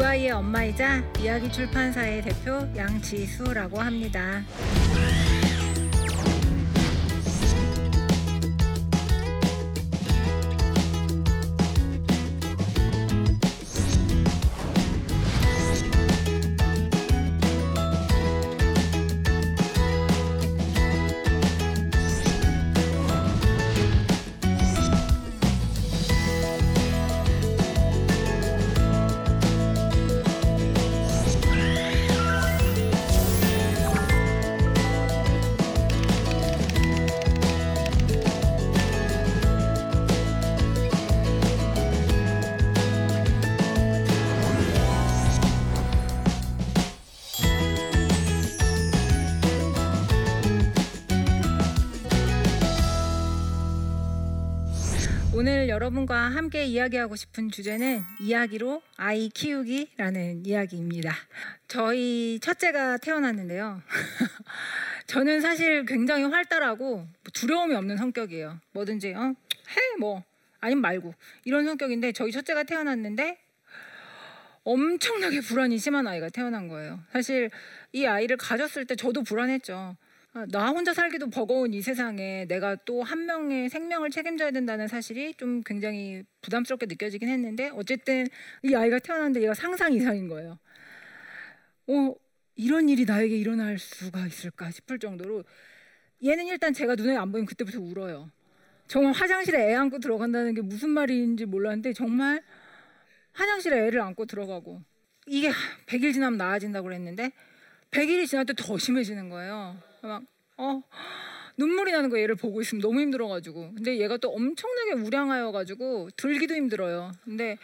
두 아이의 엄마이자 이야기 출판사의 대표 양지수라고 합니다. 여러분과 함께 이야기하고 싶은 주제는 이야기로 아이 키우기라는 이야기입니다. 저희 첫째가 태어났는데요. 저는 사실 굉장히 활달하고 두려움이 없는 성격이에요. 뭐든지 어? 해 뭐 아니면 말고 이런 성격인데 저희 첫째가 태어났는데 엄청나게 불안이 심한 아이가 태어난 거예요. 사실 이 아이를 가졌을 때 저도 불안했죠. 아, 나 혼자 살기도 버거운 이 세상에 내가 또 한 명의 생명을 책임져야 된다는 사실이 좀 굉장히 부담스럽게 느껴지긴 했는데 어쨌든 이 아이가 태어났는데 얘가 상상 이상인 거예요. 어, 이런 일이 나에게 일어날 수가 있을까 싶을 정도로 얘는 일단 제가 눈에 안 보이면 그때부터 울어요. 정말 화장실에 애 안고 들어간다는 게 무슨 말인지 몰랐는데 정말 화장실에 애를 안고 들어가고 이게 100일 지나면 나아진다고 그랬는데 100일이 지날 때더 심해지는 거예요. 막 어, 눈물이 나는 거예요. 얘를 보고 있으면 너무 힘들어가지고. 근데 얘가 또 엄청나게 우량하여가지고 들기도 힘들어요. 근데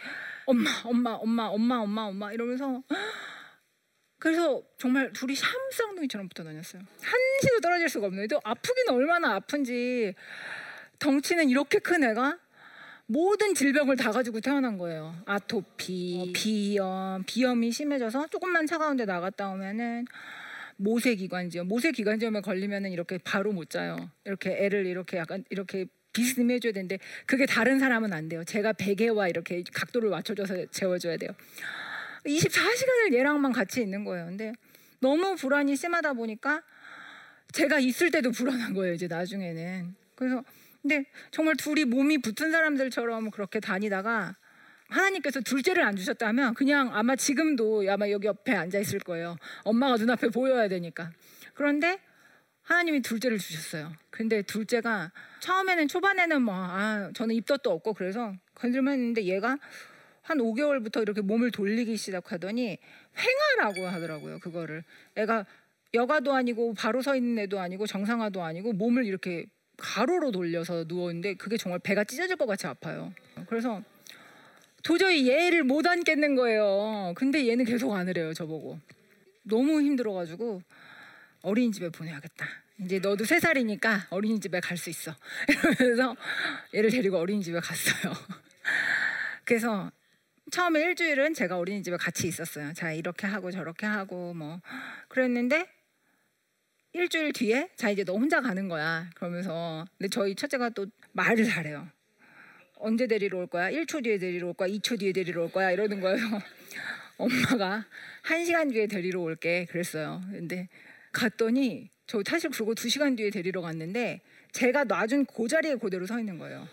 엄마, 엄마, 엄마, 엄마, 엄마, 엄마 이러면서 그래서 정말 둘이 샴쌍둥이처럼 붙어 다녔어요. 한시도 떨어질 수가 없네요. 또 아프기는 얼마나 아픈지 덩치는 이렇게 큰 애가 모든 질병을 다 가지고 태어난 거예요. 아토피, 비염, 비염이 심해져서 조금만 차가운 데 나갔다 오면은 모세 기관지염, 모세 기관지염에 걸리면은 이렇게 바로 못 자요. 이렇게 애를 이렇게 약간 이렇게 비스듬히 해줘야 되는데 그게 다른 사람은 안 돼요. 제가 베개와 이렇게 각도를 맞춰줘서 재워줘야 돼요. 24시간을 얘랑만 같이 있는 거예요. 근데 너무 불안이 심하다 보니까 제가 있을 때도 불안한 거예요. 이제 나중에는. 그래서 근데 정말 둘이 몸이 붙은 사람들처럼 그렇게 다니다가 하나님께서 둘째를 안 주셨다면 그냥 아마 지금도 아마 여기 옆에 앉아 있을 거예요. 엄마가 눈앞에 보여야 되니까. 그런데 하나님이 둘째를 주셨어요. 근데 둘째가 처음에는 초반에는 뭐 아, 저는 입덧도 없고 그래서 건들만 했는데 얘가 한 5개월부터 이렇게 몸을 돌리기 시작하더니 횡하라고 하더라고요. 그거를. 애가 여가도 아니고 바로 서 있는 애도 아니고 정상화도 아니고 몸을 이렇게 가로로 돌려서 누워 있는데 그게 정말 배가 찢어질 것 같이 아파요. 그래서 도저히 얘를 못 안겠는 거예요. 근데 얘는 계속 안으래요, 저보고. 너무 힘들어가지고 어린이집에 보내야겠다. 이제 너도 세 살이니까 어린이집에 갈 수 있어. 이러면서 얘를 데리고 어린이집에 갔어요. 그래서 처음에 일주일은 제가 어린이집에 같이 있었어요. 자 이렇게 하고 저렇게 하고 뭐 그랬는데 일주일 뒤에 자 이제 너 혼자 가는 거야. 그러면서 근데 저희 첫째가 또 말을 잘해요. 언제 데리러 올 거야? 1초 뒤에 데리러 올 거야? 2초 뒤에 데리러 올 거야? 이러는 거예요. 엄마가 1시간 뒤에 데리러 올게 그랬어요. 근데 갔더니 저 사실 그러고 2시간 뒤에 데리러 갔는데 제가 놔준 그 자리에 그대로 서 있는 거예요.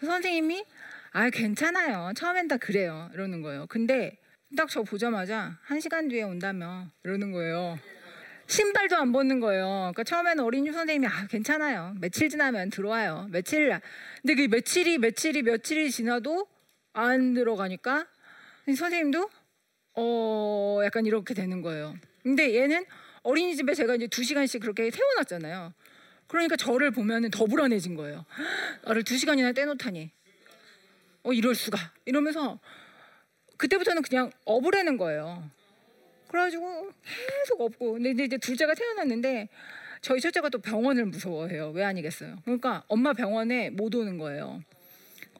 선생님이 아 괜찮아요. 처음엔 다 그래요. 이러는 거예요. 근데 딱 저 보자마자 1시간 뒤에 온다며 이러는 거예요. 신발도 안 벗는 거예요. 그러니까 처음에는 어린이 선생님이 아 괜찮아요. 며칠 지나면 들어와요. 며칠 근데 그 며칠이 며칠이 며칠이 지나도 안 들어가니까 선생님도 어 약간 이렇게 되는 거예요. 근데 얘는 어린이집에 제가 이제 두 시간씩 그렇게 세워놨잖아요. 그러니까 저를 보면은 더 불안해진 거예요. 나를 두 시간이나 떼놓다니. 어 이럴 수가 이러면서 그때부터는 그냥 업으라는 거예요. 그래가지고 계속 없고 근데 이제 둘째가 태어났는데 저희 첫째가 또 병원을 무서워해요. 왜 아니겠어요? 그러니까 엄마 병원에 못 오는 거예요.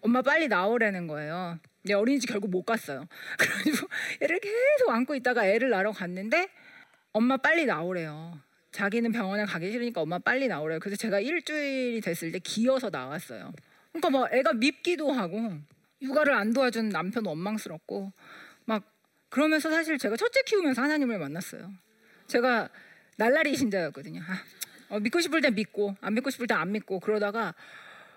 엄마 빨리 나오라는 거예요. 근데 어린이집 결국 못 갔어요. 그래가지고 얘를 계속 안고 있다가 애를 낳으러 갔는데 엄마 빨리 나오래요. 자기는 병원에 가기 싫으니까 엄마 빨리 나오래요. 그래서 제가 일주일이 됐을 때 기어서 나왔어요. 그러니까 막 애가 밉기도 하고 육아를 안 도와준 남편 원망스럽고 막 그러면서 사실 제가 첫째 키우면서 하나님을 만났어요. 제가 날라리 신자였거든요. 아, 어, 믿고 싶을 때 믿고 안 믿고 싶을 때안 믿고 그러다가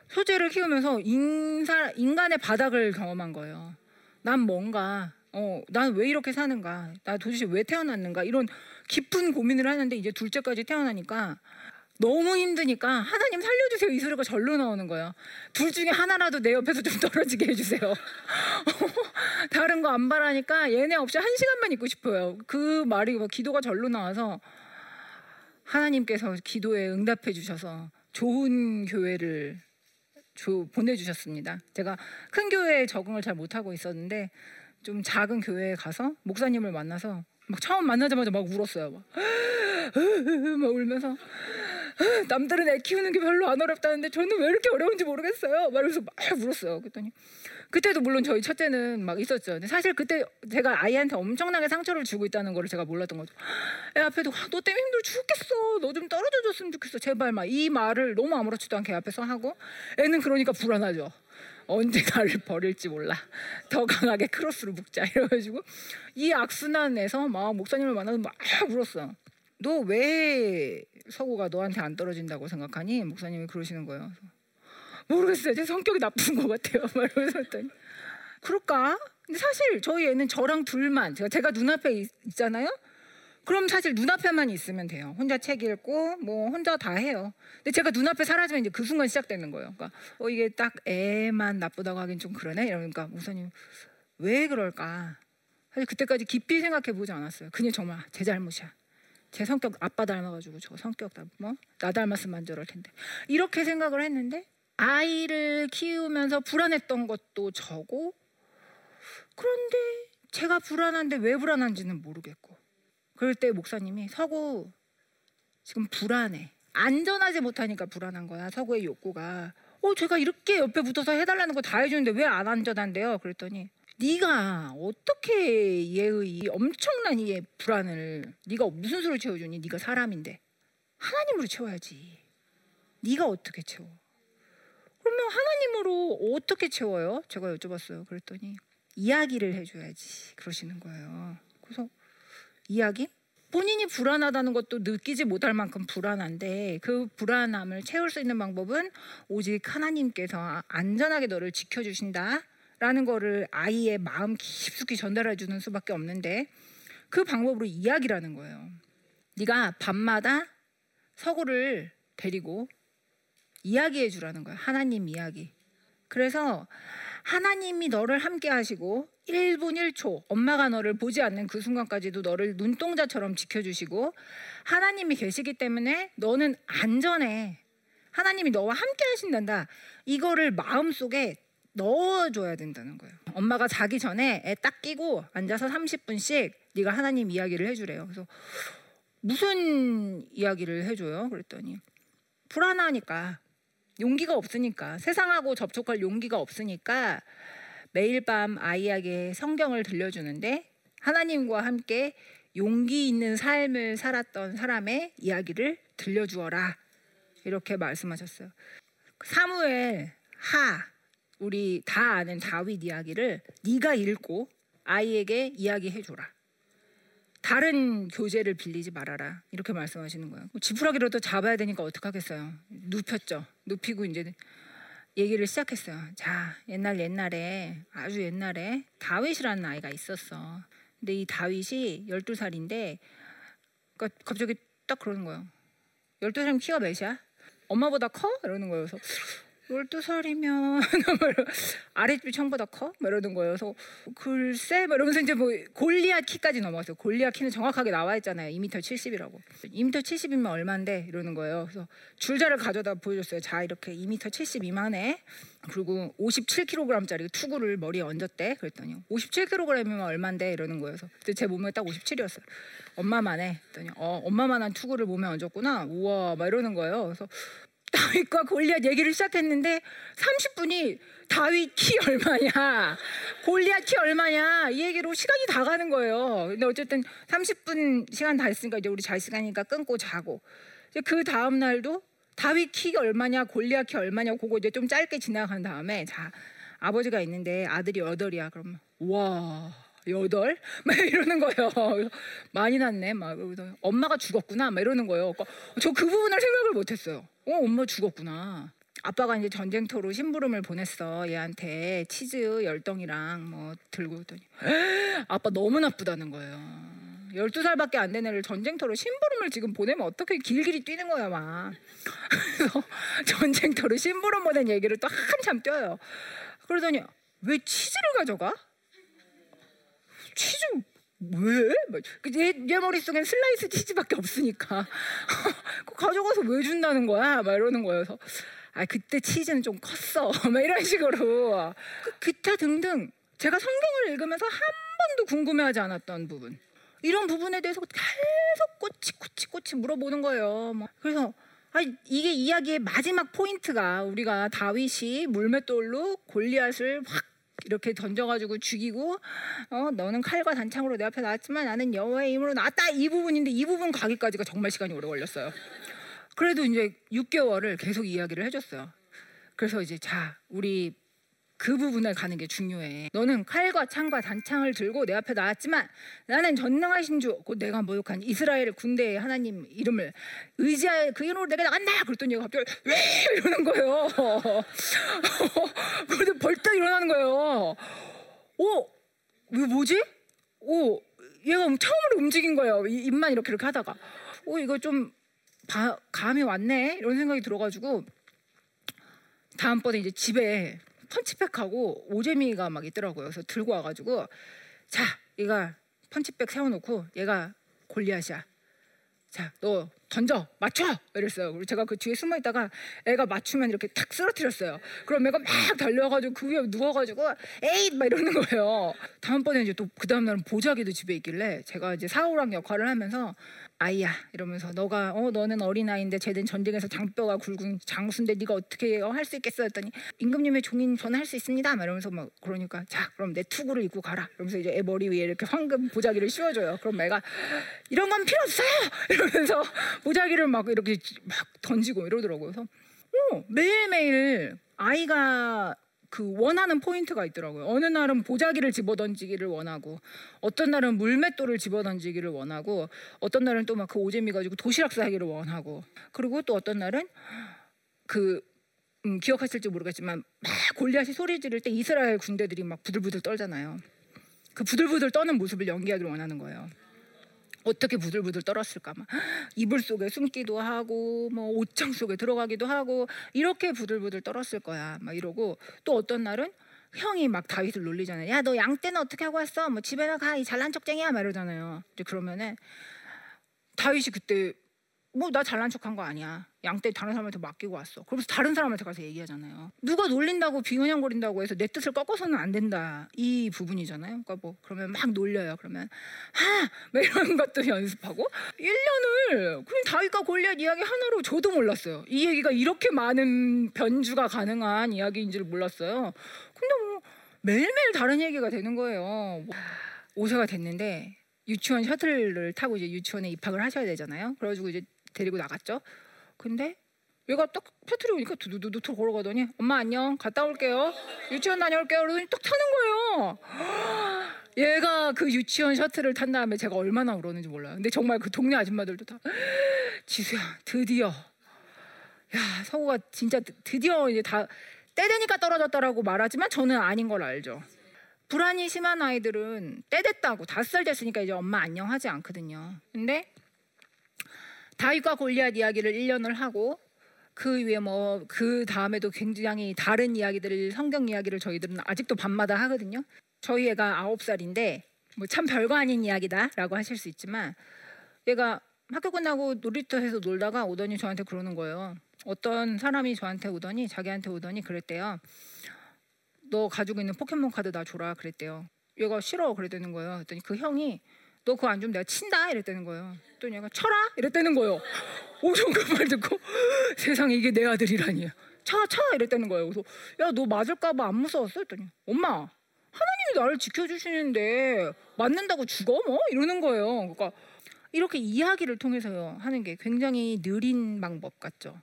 소재를 키우면서 인사, 인간의 바닥을 경험한 거예요. 난 뭔가 어, 난 왜 이렇게 사는가? 나 도대체 왜 태어났는가? 이런 깊은 고민을 하는데 이제 둘째까지 태어나니까 너무 힘드니까 하나님 살려주세요 이 소리가 절로 나오는 거예요. 둘 중에 하나라도 내 옆에서 좀 떨어지게 해주세요. 다른 거 안 바라니까 얘네 없이 한 시간만 있고 싶어요. 그 말이 막 기도가 절로 나와서 하나님께서 기도에 응답해 주셔서 좋은 교회를 조, 보내주셨습니다. 제가 큰 교회에 적응을 잘 못하고 있었는데 좀 작은 교회에 가서 목사님을 만나서 막 처음 만나자마자 막 울었어요. 막, 막 울면서 남들은 애 키우는 게 별로 안 어렵다는데 저는 왜 이렇게 어려운지 모르겠어요. 말면서 막 울었어요. 그랬더니 그때도 물론 저희 첫째는 막 있었죠. 근데 사실 그때 제가 아이한테 엄청나게 상처를 주고 있다는 걸 제가 몰랐던 거죠. 애 앞에도 너 때문에 힘들어 죽겠어. 너 좀 떨어져 줬으면 좋겠어. 제발 막 이 말을 너무 아무렇지도 않게 앞에서 하고 애는 그러니까 불안하죠. 언제 나를 버릴지 몰라. 더 강하게 크로스로 묶자 이래가지고 이 악순환에서 막 목사님을 만나서 막 울었어. 너왜 서구가 너한테 안 떨어진다고 생각하니? 목사님이 그러시는 거예요. 모르겠어요. 제 성격이 나쁜 것 같아요. 말면서 했더니 그럴까? 근데 사실 저희 애는 저랑 둘만 제가 제가 눈앞에 있, 있잖아요. 그럼 사실 눈앞에만 있으면 돼요. 혼자 책 읽고 뭐 혼자 다 해요. 근데 제가 눈앞에 사라지면 이제 그 순간 시작되는 거예요. 그러니까 어 이게 딱 애만 나쁘다고 하긴 좀 그러네. 이러니까 목사님 왜 그럴까? 사실 그때까지 깊이 생각해 보지 않았어요. 그냥 정말 제 잘못이야. 제 성격 아빠 닮아가지고 저 성격 닮뭐나 닮았으면 안 저럴 텐데. 이렇게 생각을 했는데 아이를 키우면서 불안했던 것도 저고 그런데 제가 불안한데 왜 불안한지는 모르겠고. 그럴 때 목사님이 서구 지금 불안해. 안전하지 못하니까 불안한 거야 서구의 욕구가. 어 제가 이렇게 옆에 붙어서 해달라는 거 다 해주는데 왜 안 안전한데요? 그랬더니 네가 어떻게 얘의 엄청난 이의 불안을 네가 무슨 수로 채워주니 네가 사람인데 하나님으로 채워야지 네가 어떻게 채워 그러면 하나님으로 어떻게 채워요? 제가 여쭤봤어요. 그랬더니 이야기를 해줘야지 그러시는 거예요. 그래서 이야기? 본인이 불안하다는 것도 느끼지 못할 만큼 불안한데 그 불안함을 채울 수 있는 방법은 오직 하나님께서 안전하게 너를 지켜주신다 라는 거를 아이의 마음 깊숙이 전달해 주는 수밖에 없는데 그 방법으로 이야기라는 거예요. 네가 밤마다 서구를 데리고 이야기해 주라는 거야. 하나님 이야기. 그래서 하나님이 너를 함께 하시고 1분 1초 엄마가 너를 보지 않는 그 순간까지도 너를 눈동자처럼 지켜주시고 하나님이 계시기 때문에 너는 안전해. 하나님이 너와 함께 하신단다. 이거를 마음속에 넣어줘야 된다는 거예요. 엄마가 자기 전에 애 딱 끼고 앉아서 30분씩 네가 하나님 이야기를 해주래요. 그래서 무슨 이야기를 해줘요? 그랬더니 불안하니까 용기가 없으니까 세상하고 접촉할 용기가 없으니까 매일 밤 아이에게 성경을 들려주는데 하나님과 함께 용기 있는 삶을 살았던 사람의 이야기를 들려주어라 이렇게 말씀하셨어요. 사무엘 하 우리 다 아는 다윗 이야기를 네가 읽고 아이에게 이야기해 줘라. 다른 교재를 빌리지 말아라 이렇게 말씀하시는 거예요. 뭐 지푸라기라도 잡아야 되니까 어떡하겠어요. 눕혔죠. 눕히고 이제 얘기를 시작했어요. 자 옛날 옛날에 아주 옛날에 다윗이라는 아이가 있었어. 근데 이 다윗이 12살인데 그러니까 갑자기 딱 그러는 거예요. 12살이면 키가 몇이야? 엄마보다 커? 이러는 거예요. 그래서 12살이면 아랫집 처음보다 커? 막 이러는 거예요. 그래서 글쎄 막 이러면서 이제 뭐 골리앗 키까지 넘어갔어요. 골리앗 키는 정확하게 나와 있잖아요. 2m 70이라고. 2m 70이면 얼마인데? 이러는 거예요. 그래서 줄자를 가져다 보여줬어요. 자 이렇게 2m 70 이만해. 그리고 57kg짜리 투구를 머리에 얹었대. 그랬더니 57kg이면 얼마인데? 이러는 거예요. 그래서 제 몸에 딱 57이었어요. 엄마만 해. 그랬더니 어 엄마만한 투구를 몸에 얹었구나. 우와 막 이러는 거예요. 그래서 다윗과 골리앗 얘기를 시작했는데 30분이 다윗 키 얼마냐, 골리앗 키 얼마냐 이 얘기로 시간이 다 가는 거예요. 근데 어쨌든 30분 시간 다 했으니까 이제 우리 잘 시간이니까 끊고 자고. 그 다음 날도 다윗 키 얼마냐, 골리앗 키 얼마냐 그거 이제 좀 짧게 지나간 다음에 자 아버지가 있는데 아들이 여덟이야. 그러면 와 여덟? 막 이러는 거예요. 많이 낳네. 막 엄마가 죽었구나. 막 이러는 거예요. 저그 부분을 생각을 못했어요. 어 엄마 죽었구나. 아빠가 이제 전쟁터로 심부름을 보냈어 얘한테 치즈 열덩이랑 뭐 들고 오더니 아빠 너무 나쁘다는 거예요. 12살밖에 안 된 애를 전쟁터로 심부름을 지금 보내면 어떻게 길길이 뛰는 거야 막. 그래서 전쟁터로 심부름 보낸 얘기를 또 한참 뛰어요. 그러더니 왜 치즈를 가져가? 치즈 왜? 막 얘, 얘 머릿속엔 슬라이스 치즈밖에 없으니까 가져가서 왜 준다는 거야? 막 이러는. 그래서 아 그때 치즈는 좀 컸어. 막 이런 식으로 그 기타 등등 제가 성경을 읽으면서 한 번도 궁금해하지 않았던 부분 이런 부분에 대해서 계속 꼬치꼬치꼬치 물어보는 거예요. 뭐 그래서 아 이게 이야기의 마지막 포인트가 우리가 다윗이 물맷돌로 골리앗을 확 이렇게 던져가지고 죽이고 어 너는 칼과 단창으로 내 앞에 나왔지만 나는 여호와의 이름으로 나왔다 이 부분인데 이 부분 가기까지가 정말 시간이 오래 걸렸어요. 그래도 이제 6개월을 계속 이야기를 해줬어요. 그래서 이제 자 우리 그 부분을 가는 게 중요해. 너는 칼과 창과 단창을 들고 내 앞에 나왔지만 나는 전능하신 주, 곧 내가 모욕한 이스라엘 군대의 하나님 이름을 의지하여 그 이름으로 내가 나간다. 그랬더니 갑자기 왜 이러는 거예요. 그래도 벌떡 일어나는 거예요. 오, 왜 뭐지? 오, 얘가 처음으로 움직인 거예요. 이- 입만 이렇게 이렇게 하다가, 오 이거 좀 바, 감이 왔네 이런 생각이 들어가지고 다음번에 이제 집에 펀치백하고 오재미가 막 있더라고요. 그래서 들고 와가지고 자, 얘가 펀치백 세워놓고 얘가 골리앗이야. 자, 너 던져, 맞춰. 이랬어요. 그리고 제가 그 뒤에 숨어 있다가 애가 맞추면 이렇게 탁 쓰러뜨렸어요. 그럼 애가 막 달려가지고 그 위에 누워가지고 에잇 막 이러는 거예요. 다음번에 이제 또 그 다음 날은 보자기도 집에 있길래 제가 이제 사울왕 역할을 하면서 아이야 이러면서 너가 어 너는 어린 아이인데 쟤는 전쟁에서 잔뼈가 굵은 장수인데 네가 어떻게 할수 있겠어? 했더니 임금님의 종인 저는 할 수 있습니다. 막 이러면서 막 그러니까 자 그럼 내 투구를 입고 가라. 이러면서 이제 애 머리 위에 이렇게 황금 보자기를 씌워줘요. 그럼 애가 이런 건 필요 없어요! 이러면서 보자기를 막 이렇게 막 던지고 이러더라고요. 그래서 어, 매일매일 아이가 그 원하는 포인트가 있더라고요. 어느 날은 보자기를 집어던지기를 원하고, 어떤 날은 물맷돌을 집어던지기를 원하고, 어떤 날은 또 막 그 오재미 가지고 도시락 싸기를 원하고, 그리고 또 어떤 날은 그 음, 기억하실지 모르겠지만 막 골리앗이 소리 지를 때 이스라엘 군대들이 막 부들부들 떨잖아요. 그 부들부들 떠는 모습을 연기하기를 원하는 거예요. 어떻게 부들부들 떨었을까? 막 이불 속에 숨기도 하고 뭐 옷장 속에 들어가기도 하고 이렇게 부들부들 떨었을 거야. 막 이러고 또 어떤 날은 형이 막 다윗을 놀리잖아요 야 너양 떼는 어떻게 하고 왔어? 뭐 집에나 가 이 잘난 척쟁이야. 막 이러잖아요. 그러면은 다윗이 그때 뭐 나 잘난 척한 거 아니야. 양떼 다른 사람한테 맡기고 왔어. 그러면서 다른 사람한테 가서 얘기하잖아요. 누가 놀린다고 비은양거린다고 해서 내 뜻을 꺾어서는 안 된다. 이 부분이잖아요. 그러니까 뭐 그러면 막 놀려요 그러면. 하! 막 이런 것도 연습하고. 1년을 그냥 다윗과 골리앗 이야기 하나로 저도 몰랐어요. 이 얘기가 이렇게 많은 변주가 가능한 이야기인지를 몰랐어요. 근데 뭐 매일매일 다른 얘기가 되는 거예요. 뭐 5세가 됐는데 유치원 셔틀을 타고 이제 유치원에 입학을 하셔야 되잖아요. 그래가지고 이제 데리고 나갔죠. 근데 얘가 딱 셔틀이 오니까 두두두 두 걸어가더니 엄마 안녕. 갔다 올게요. 유치원 다녀올게요. 그러더니 딱 타는 거예요. 얘가 그 유치원 셔틀을 탄 다음에 제가 얼마나 울었는지 몰라요. 근데 정말 그 동네 아줌마들도 다 지수야 드디어. 야 성우가 진짜 드- 드디어 이제 다 때 되니까 떨어졌다라고 말하지만 저는 아닌 걸 알죠. 불안이 심한 아이들은 때 됐다고 다섯 살 됐으니까 이제 엄마 안녕 하지 않거든요. 근데 다윗과 골리앗 이야기를 1년을 하고 그 위에 뭐 그 다음에도 굉장히 다른 이야기들을 성경 이야기를 저희들은 아직도 밤마다 하거든요. 저희 애가 아홉 살인데 뭐 참 별거 아닌 이야기다라고 하실 수 있지만 얘가 학교 끝나고 놀이터에서 놀다가 오더니 저한테 그러는 거예요. 어떤 사람이 저한테 오더니 자기한테 오더니 그랬대요. 너 가지고 있는 포켓몬 카드 나 줘라 그랬대요. 얘가 싫어 그랬다는 거예요. 그랬더니 그 형이 너 그거 안 주면 내가 친다 이랬다는 거예요. 또 얘가 쳐라 이랬다는 거예요. 오전 그말 듣고 세상에 이게 내 아들이라니. 쳐, 쳐 이랬다는 거예요. 그래서 야 너 맞을까봐 안 무서웠어? 했더니 엄마 하나님이 나를 지켜주시는데 맞는다고 죽어 뭐 이러는 거예요. 그러니까 이렇게 이야기를 통해서 하는 게 굉장히 느린 방법 같죠.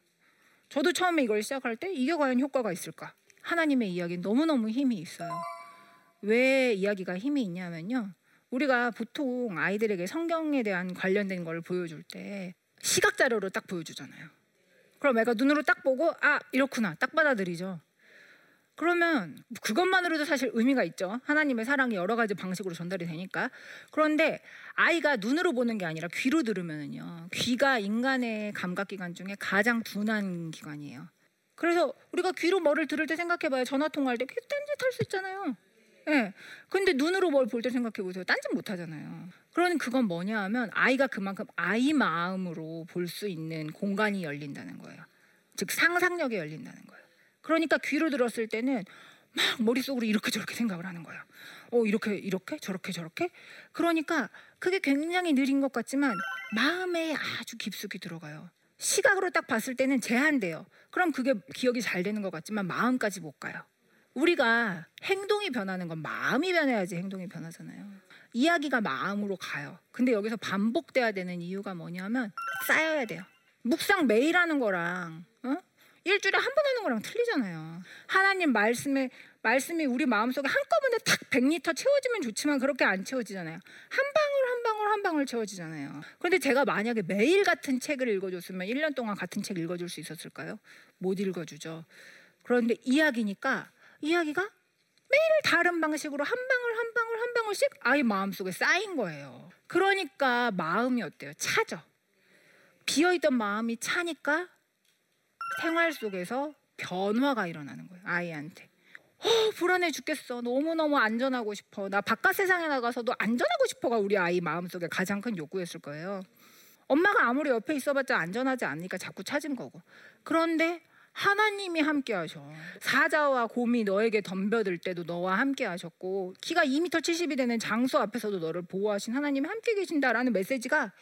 저도 처음에 이걸 시작할 때 이게 과연 효과가 있을까? 하나님의 이야기는 너무너무 힘이 있어요. 왜 이야기가 힘이 있냐면요. 우리가 보통 아이들에게 성경에 대한 관련된 걸 보여줄 때 시각 자료로 딱 보여주잖아요. 그럼 애가 눈으로 딱 보고 아 이렇구나 딱 받아들이죠. 그러면 그것만으로도 사실 의미가 있죠. 하나님의 사랑이 여러 가지 방식으로 전달이 되니까. 그런데 아이가 눈으로 보는 게 아니라 귀로 들으면은요. 귀가 인간의 감각 기관 중에 가장 둔한 기관이에요. 그래서 우리가 귀로 뭐를 들을 때 생각해봐요. 전화 통화할 때 딴짓 할 수 있잖아요. 예. 네. 근데 눈으로 뭘 볼 때 생각해 보세요. 딴짓 못 하잖아요. 그러니 그건 뭐냐 하면 아이가 그만큼 아이 마음으로 볼 수 있는 공간이 열린다는 거예요. 즉 상상력이 열린다는 거예요. 그러니까 귀로 들었을 때는 막 머릿속으로 이렇게 저렇게 생각을 하는 거예요. 어, 이렇게 이렇게 저렇게 저렇게. 그러니까 그게 굉장히 느린 것 같지만 마음에 아주 깊숙이 들어가요. 시각으로 딱 봤을 때는 제한돼요. 그럼 그게 기억이 잘 되는 것 같지만 마음까지 못 가요. 우리가 행동이 변하는 건 마음이 변해야지 행동이 변하잖아요. 이야기가 마음으로 가요. 근데 여기서 반복돼야 되는 이유가 뭐냐면 쌓여야 돼요. 묵상 매일 하는 거랑 어? 일주일에 한 번 하는 거랑 틀리잖아요. 하나님 말씀에 말씀이 우리 마음속에 한꺼번에 탁 100리터 채워지면 좋지만 그렇게 안 채워지잖아요. 한 방울 한 방울 한 방울 채워지잖아요. 그런데 제가 만약에 매일 같은 책을 읽어줬으면 1년 동안 같은 책 읽어줄 수 있었을까요? 못 읽어주죠. 그런데 이야기니까 이야기가 매일 다른 방식으로 한 방울 한 방울 한 방울씩 아이 마음속에 쌓인 거예요. 그러니까 마음이 어때요? 차죠. 비어있던 마음이 차니까 생활 속에서 변화가 일어나는 거예요. 아이한테. 어, 불안해 죽겠어. 너무너무 안전하고 싶어. 나 바깥 세상에 나가서도 안전하고 싶어가 우리 아이 마음속에 가장 큰 욕구였을 거예요. 엄마가 아무리 옆에 있어봤자 안전하지 않으니까 자꾸 찾은 거고. 그런데 하나님이 함께 하셔. 사자와 곰이 너에게 덤벼들 때도 너와 함께 하셨고 키가 2m 70이 되는 장수 앞에서도 너를 보호하신 하나님이 함께 계신다라는 메시지가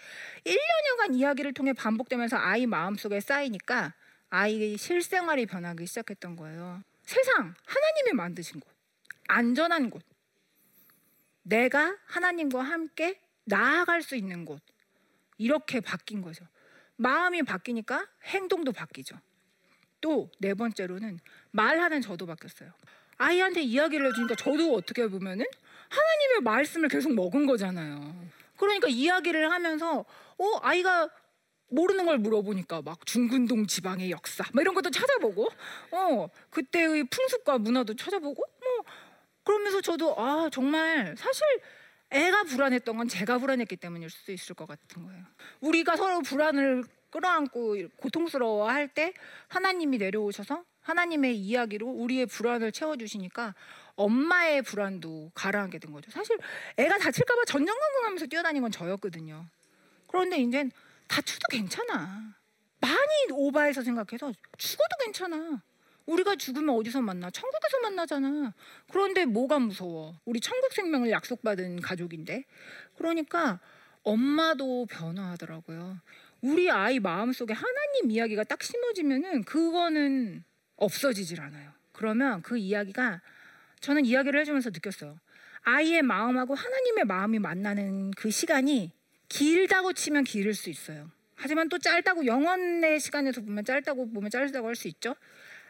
1년여간 이야기를 통해 반복되면서 아이 마음속에 쌓이니까 아이의 실생활이 변하기 시작했던 거예요. 세상 하나님이 만드신 곳, 안전한 곳, 내가 하나님과 함께 나아갈 수 있는 곳 이렇게 바뀐 거죠. 마음이 바뀌니까 행동도 바뀌죠. 또 네 번째로는 말하는 저도 바뀌었어요. 아이한테 이야기를 해주니까 저도 어떻게 보면은 하나님의 말씀을 계속 먹은 거잖아요. 그러니까 이야기를 하면서 어 아이가 모르는 걸 물어보니까 막 중근동 지방의 역사 뭐 이런 것도 찾아보고 어 그때의 풍습과 문화도 찾아보고 뭐 그러면서 저도 아 정말 사실 애가 불안했던 건 제가 불안했기 때문일 수도 있을 것 같은 거예요. 우리가 서로 불안을 끌어안고 고통스러워할 때 하나님이 내려오셔서 하나님의 이야기로 우리의 불안을 채워주시니까 엄마의 불안도 가라앉게 된 거죠. 사실 애가 다칠까봐 전전긍긍하면서 뛰어다닌 건 저였거든요. 그런데 이제 다쳐도 괜찮아. 많이 오바해서 생각해서 죽어도 괜찮아. 우리가 죽으면 어디서 만나? 천국에서 만나잖아. 그런데 뭐가 무서워? 우리 천국 생명을 약속받은 가족인데. 그러니까 엄마도 변화하더라고요. 우리 아이 마음속에 하나님 이야기가 딱 심어지면은 그거는 없어지질 않아요. 그러면 그 이야기가 저는 이야기를 해주면서 느꼈어요. 아이의 마음하고 하나님의 마음이 만나는 그 시간이 길다고 치면 길을 수 있어요. 하지만 또 짧다고 영원의 시간에서 보면 짧다고 보면 짧다고 할 수 있죠.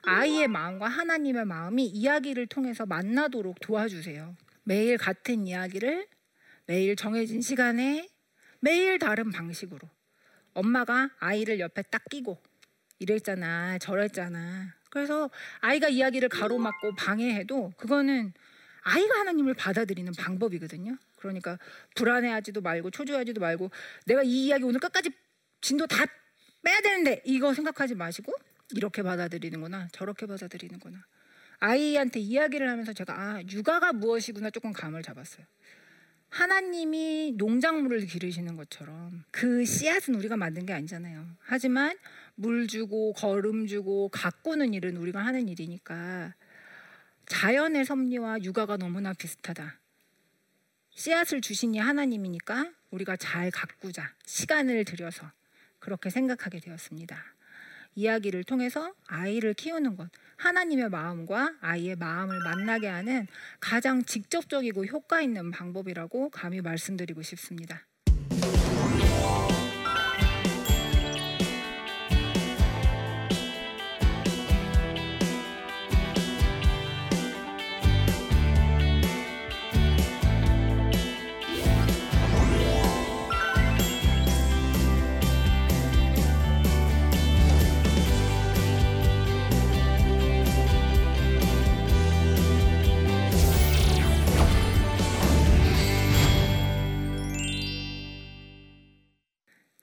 아이의 마음과 하나님의 마음이 이야기를 통해서 만나도록 도와주세요. 매일 같은 이야기를 매일 정해진 시간에 매일 다른 방식으로 엄마가 아이를 옆에 딱 끼고 이랬잖아 저랬잖아 그래서 아이가 이야기를 가로막고 방해해도 그거는 아이가 하나님을 받아들이는 방법이거든요. 그러니까 불안해하지도 말고 초조하지도 말고 내가 이 이야기 오늘 끝까지 진도 다 빼야 되는데 이거 생각하지 마시고 이렇게 받아들이는구나 저렇게 받아들이는구나 아이한테 이야기를 하면서 제가 아 육아가 무엇이구나 조금 감을 잡았어요. 하나님이 농작물을 기르시는 것처럼 그 씨앗은 우리가 만든 게 아니잖아요. 하지만 물 주고 거름 주고 가꾸는 일은 우리가 하는 일이니까 자연의 섭리와 육아가 너무나 비슷하다. 씨앗을 주신 이 하나님이니까 우리가 잘 가꾸자. 시간을 들여서 그렇게 생각하게 되었습니다. 이야기를 통해서 아이를 키우는 것, 하나님의 마음과 아이의 마음을 만나게 하는 가장 직접적이고 효과 있는 방법이라고 감히 말씀드리고 싶습니다.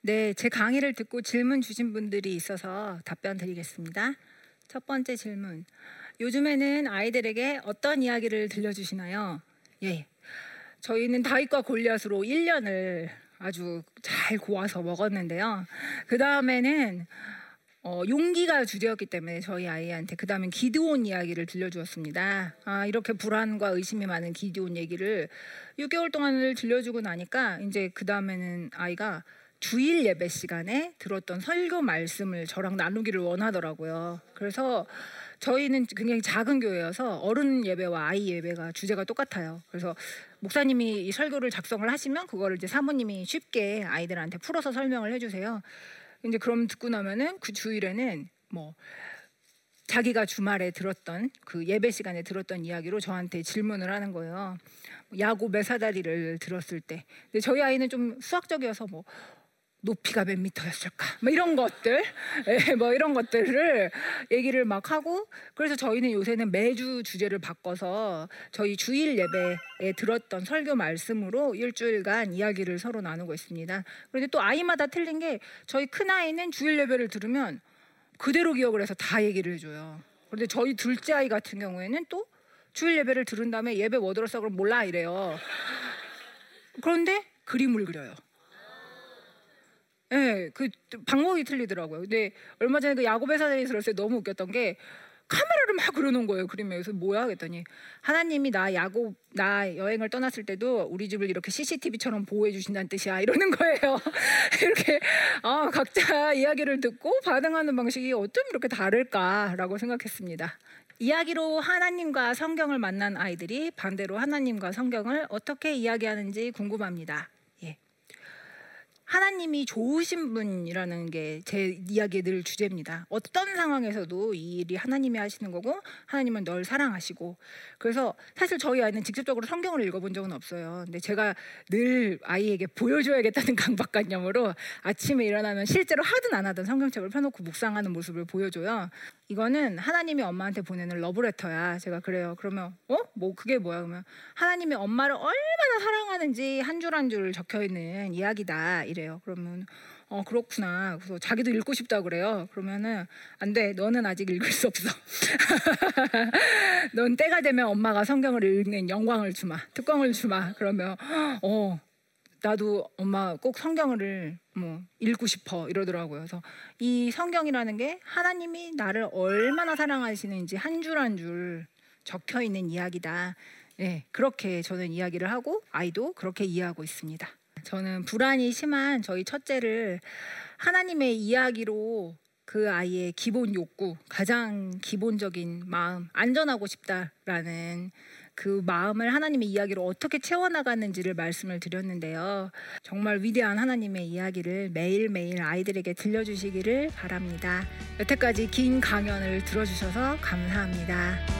네, 제 강의를 듣고 질문 주신 분들이 있어서 답변 드리겠습니다. 첫 번째 질문. 요즘에는 아이들에게 어떤 이야기를 들려주시나요? 예. 저희는 다윗과 골리앗으로 1년을 아주 잘 고아서 먹었는데요. 그 다음에는 어, 용기가 주제였기 때문에 저희 아이한테 그 다음엔 기드온 이야기를 들려주었습니다. 아, 이렇게 불안과 의심이 많은 기드온 얘기를 6개월 동안을 들려주고 나니까 이제 그 다음에는 아이가 주일 예배 시간에 들었던 설교 말씀을 저랑 나누기를 원하더라고요. 그래서 저희는 굉장히 작은 교회여서 어른 예배와 아이 예배가 주제가 똑같아요. 그래서 목사님이 이 설교를 작성을 하시면 그거를 이제 사모님이 쉽게 아이들한테 풀어서 설명을 해주세요. 이제 그럼 듣고 나면은 그 주일에는 뭐 자기가 주말에 들었던 그 예배 시간에 들었던 이야기로 저한테 질문을 하는 거예요. 야곱 메사다리를 들었을 때. 근데 저희 아이는 좀 수학적이어서 뭐 높이가 몇 미터였을까? 뭐 이런 것들, 예, 뭐 이런 것들을 얘기를 막 하고 그래서 저희는 요새는 매주 주제를 바꿔서 저희 주일 예배에 들었던 설교 말씀으로 일주일간 이야기를 서로 나누고 있습니다. 그런데 또 아이마다 틀린 게 저희 큰 아이는 주일 예배를 들으면 그대로 기억을 해서 다 얘기를 해줘요. 그런데 저희 둘째 아이 같은 경우에는 또 주일 예배를 들은 다음에 예배 뭐 들었어 그럼 몰라 이래요. 그런데 그림을 그려요. 예, 그 방법이 틀리더라고요. 근데 얼마 전에 그 야곱의 사자에 들었을 때 너무 웃겼던 게 카메라를 막 그려놓은 거예요. 그림에 그래서 뭐야 했더니 하나님이 나 야곱 나 여행을 떠났을 때도 우리 집을 이렇게 CCTV처럼 보호해 주신다는 뜻이야 이러는 거예요. 이렇게 아 각자 이야기를 듣고 반응하는 방식이 어쩜 이렇게 다를까라고 생각했습니다. 이야기로 하나님과 성경을 만난 아이들이 반대로 하나님과 성경을 어떻게 이야기하는지 궁금합니다. 하나님이 좋으신 분이라는 게 제 이야기의 늘 주제입니다. 어떤 상황에서도 이 일이 하나님이 하시는 거고 하나님은 널 사랑하시고 그래서 사실 저희 아이는 직접적으로 성경을 읽어본 적은 없어요. 근데 제가 늘 아이에게 보여줘야겠다는 강박관념으로 아침에 일어나면 실제로 하든 안 하든 성경책을 펴놓고 묵상하는 모습을 보여줘요. 이거는 하나님이 엄마한테 보내는 러브레터야. 제가 그래요. 그러면 어? 뭐 그게 뭐야? 그러면 하나님이 엄마를 얼마나 사랑하는지 한 줄 한 줄 적혀 있는 이야기다. 이래요. 그러면 어 그렇구나. 그래서 자기도 읽고 싶다 그래요. 그러면은 안 돼. 너는 아직 읽을 수 없어. 넌 때가 되면 엄마가 성경을 읽는 영광을 주마. 특권을 주마. 그러면 어 나도 엄마 꼭 성경을 뭐 읽고 싶어 이러더라고요. 그래서 이 성경이라는 게 하나님이 나를 얼마나 사랑하시는지 한 줄 한줄 적혀 있는 이야기다. 네, 그렇게 저는 이야기를 하고 아이도 그렇게 이해하고 있습니다. 저는 불안이 심한 저희 첫째를 하나님의 이야기로 그 아이의 기본 욕구, 가장 기본적인 마음, 안전하고 싶다라는 그 마음을 하나님의 이야기로 어떻게 채워나가는지를 말씀을 드렸는데요. 정말 위대한 하나님의 이야기를 매일매일 아이들에게 들려주시기를 바랍니다. 여태까지 긴 강연을 들어주셔서 감사합니다.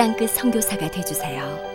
땅끝 성교사가 되주세요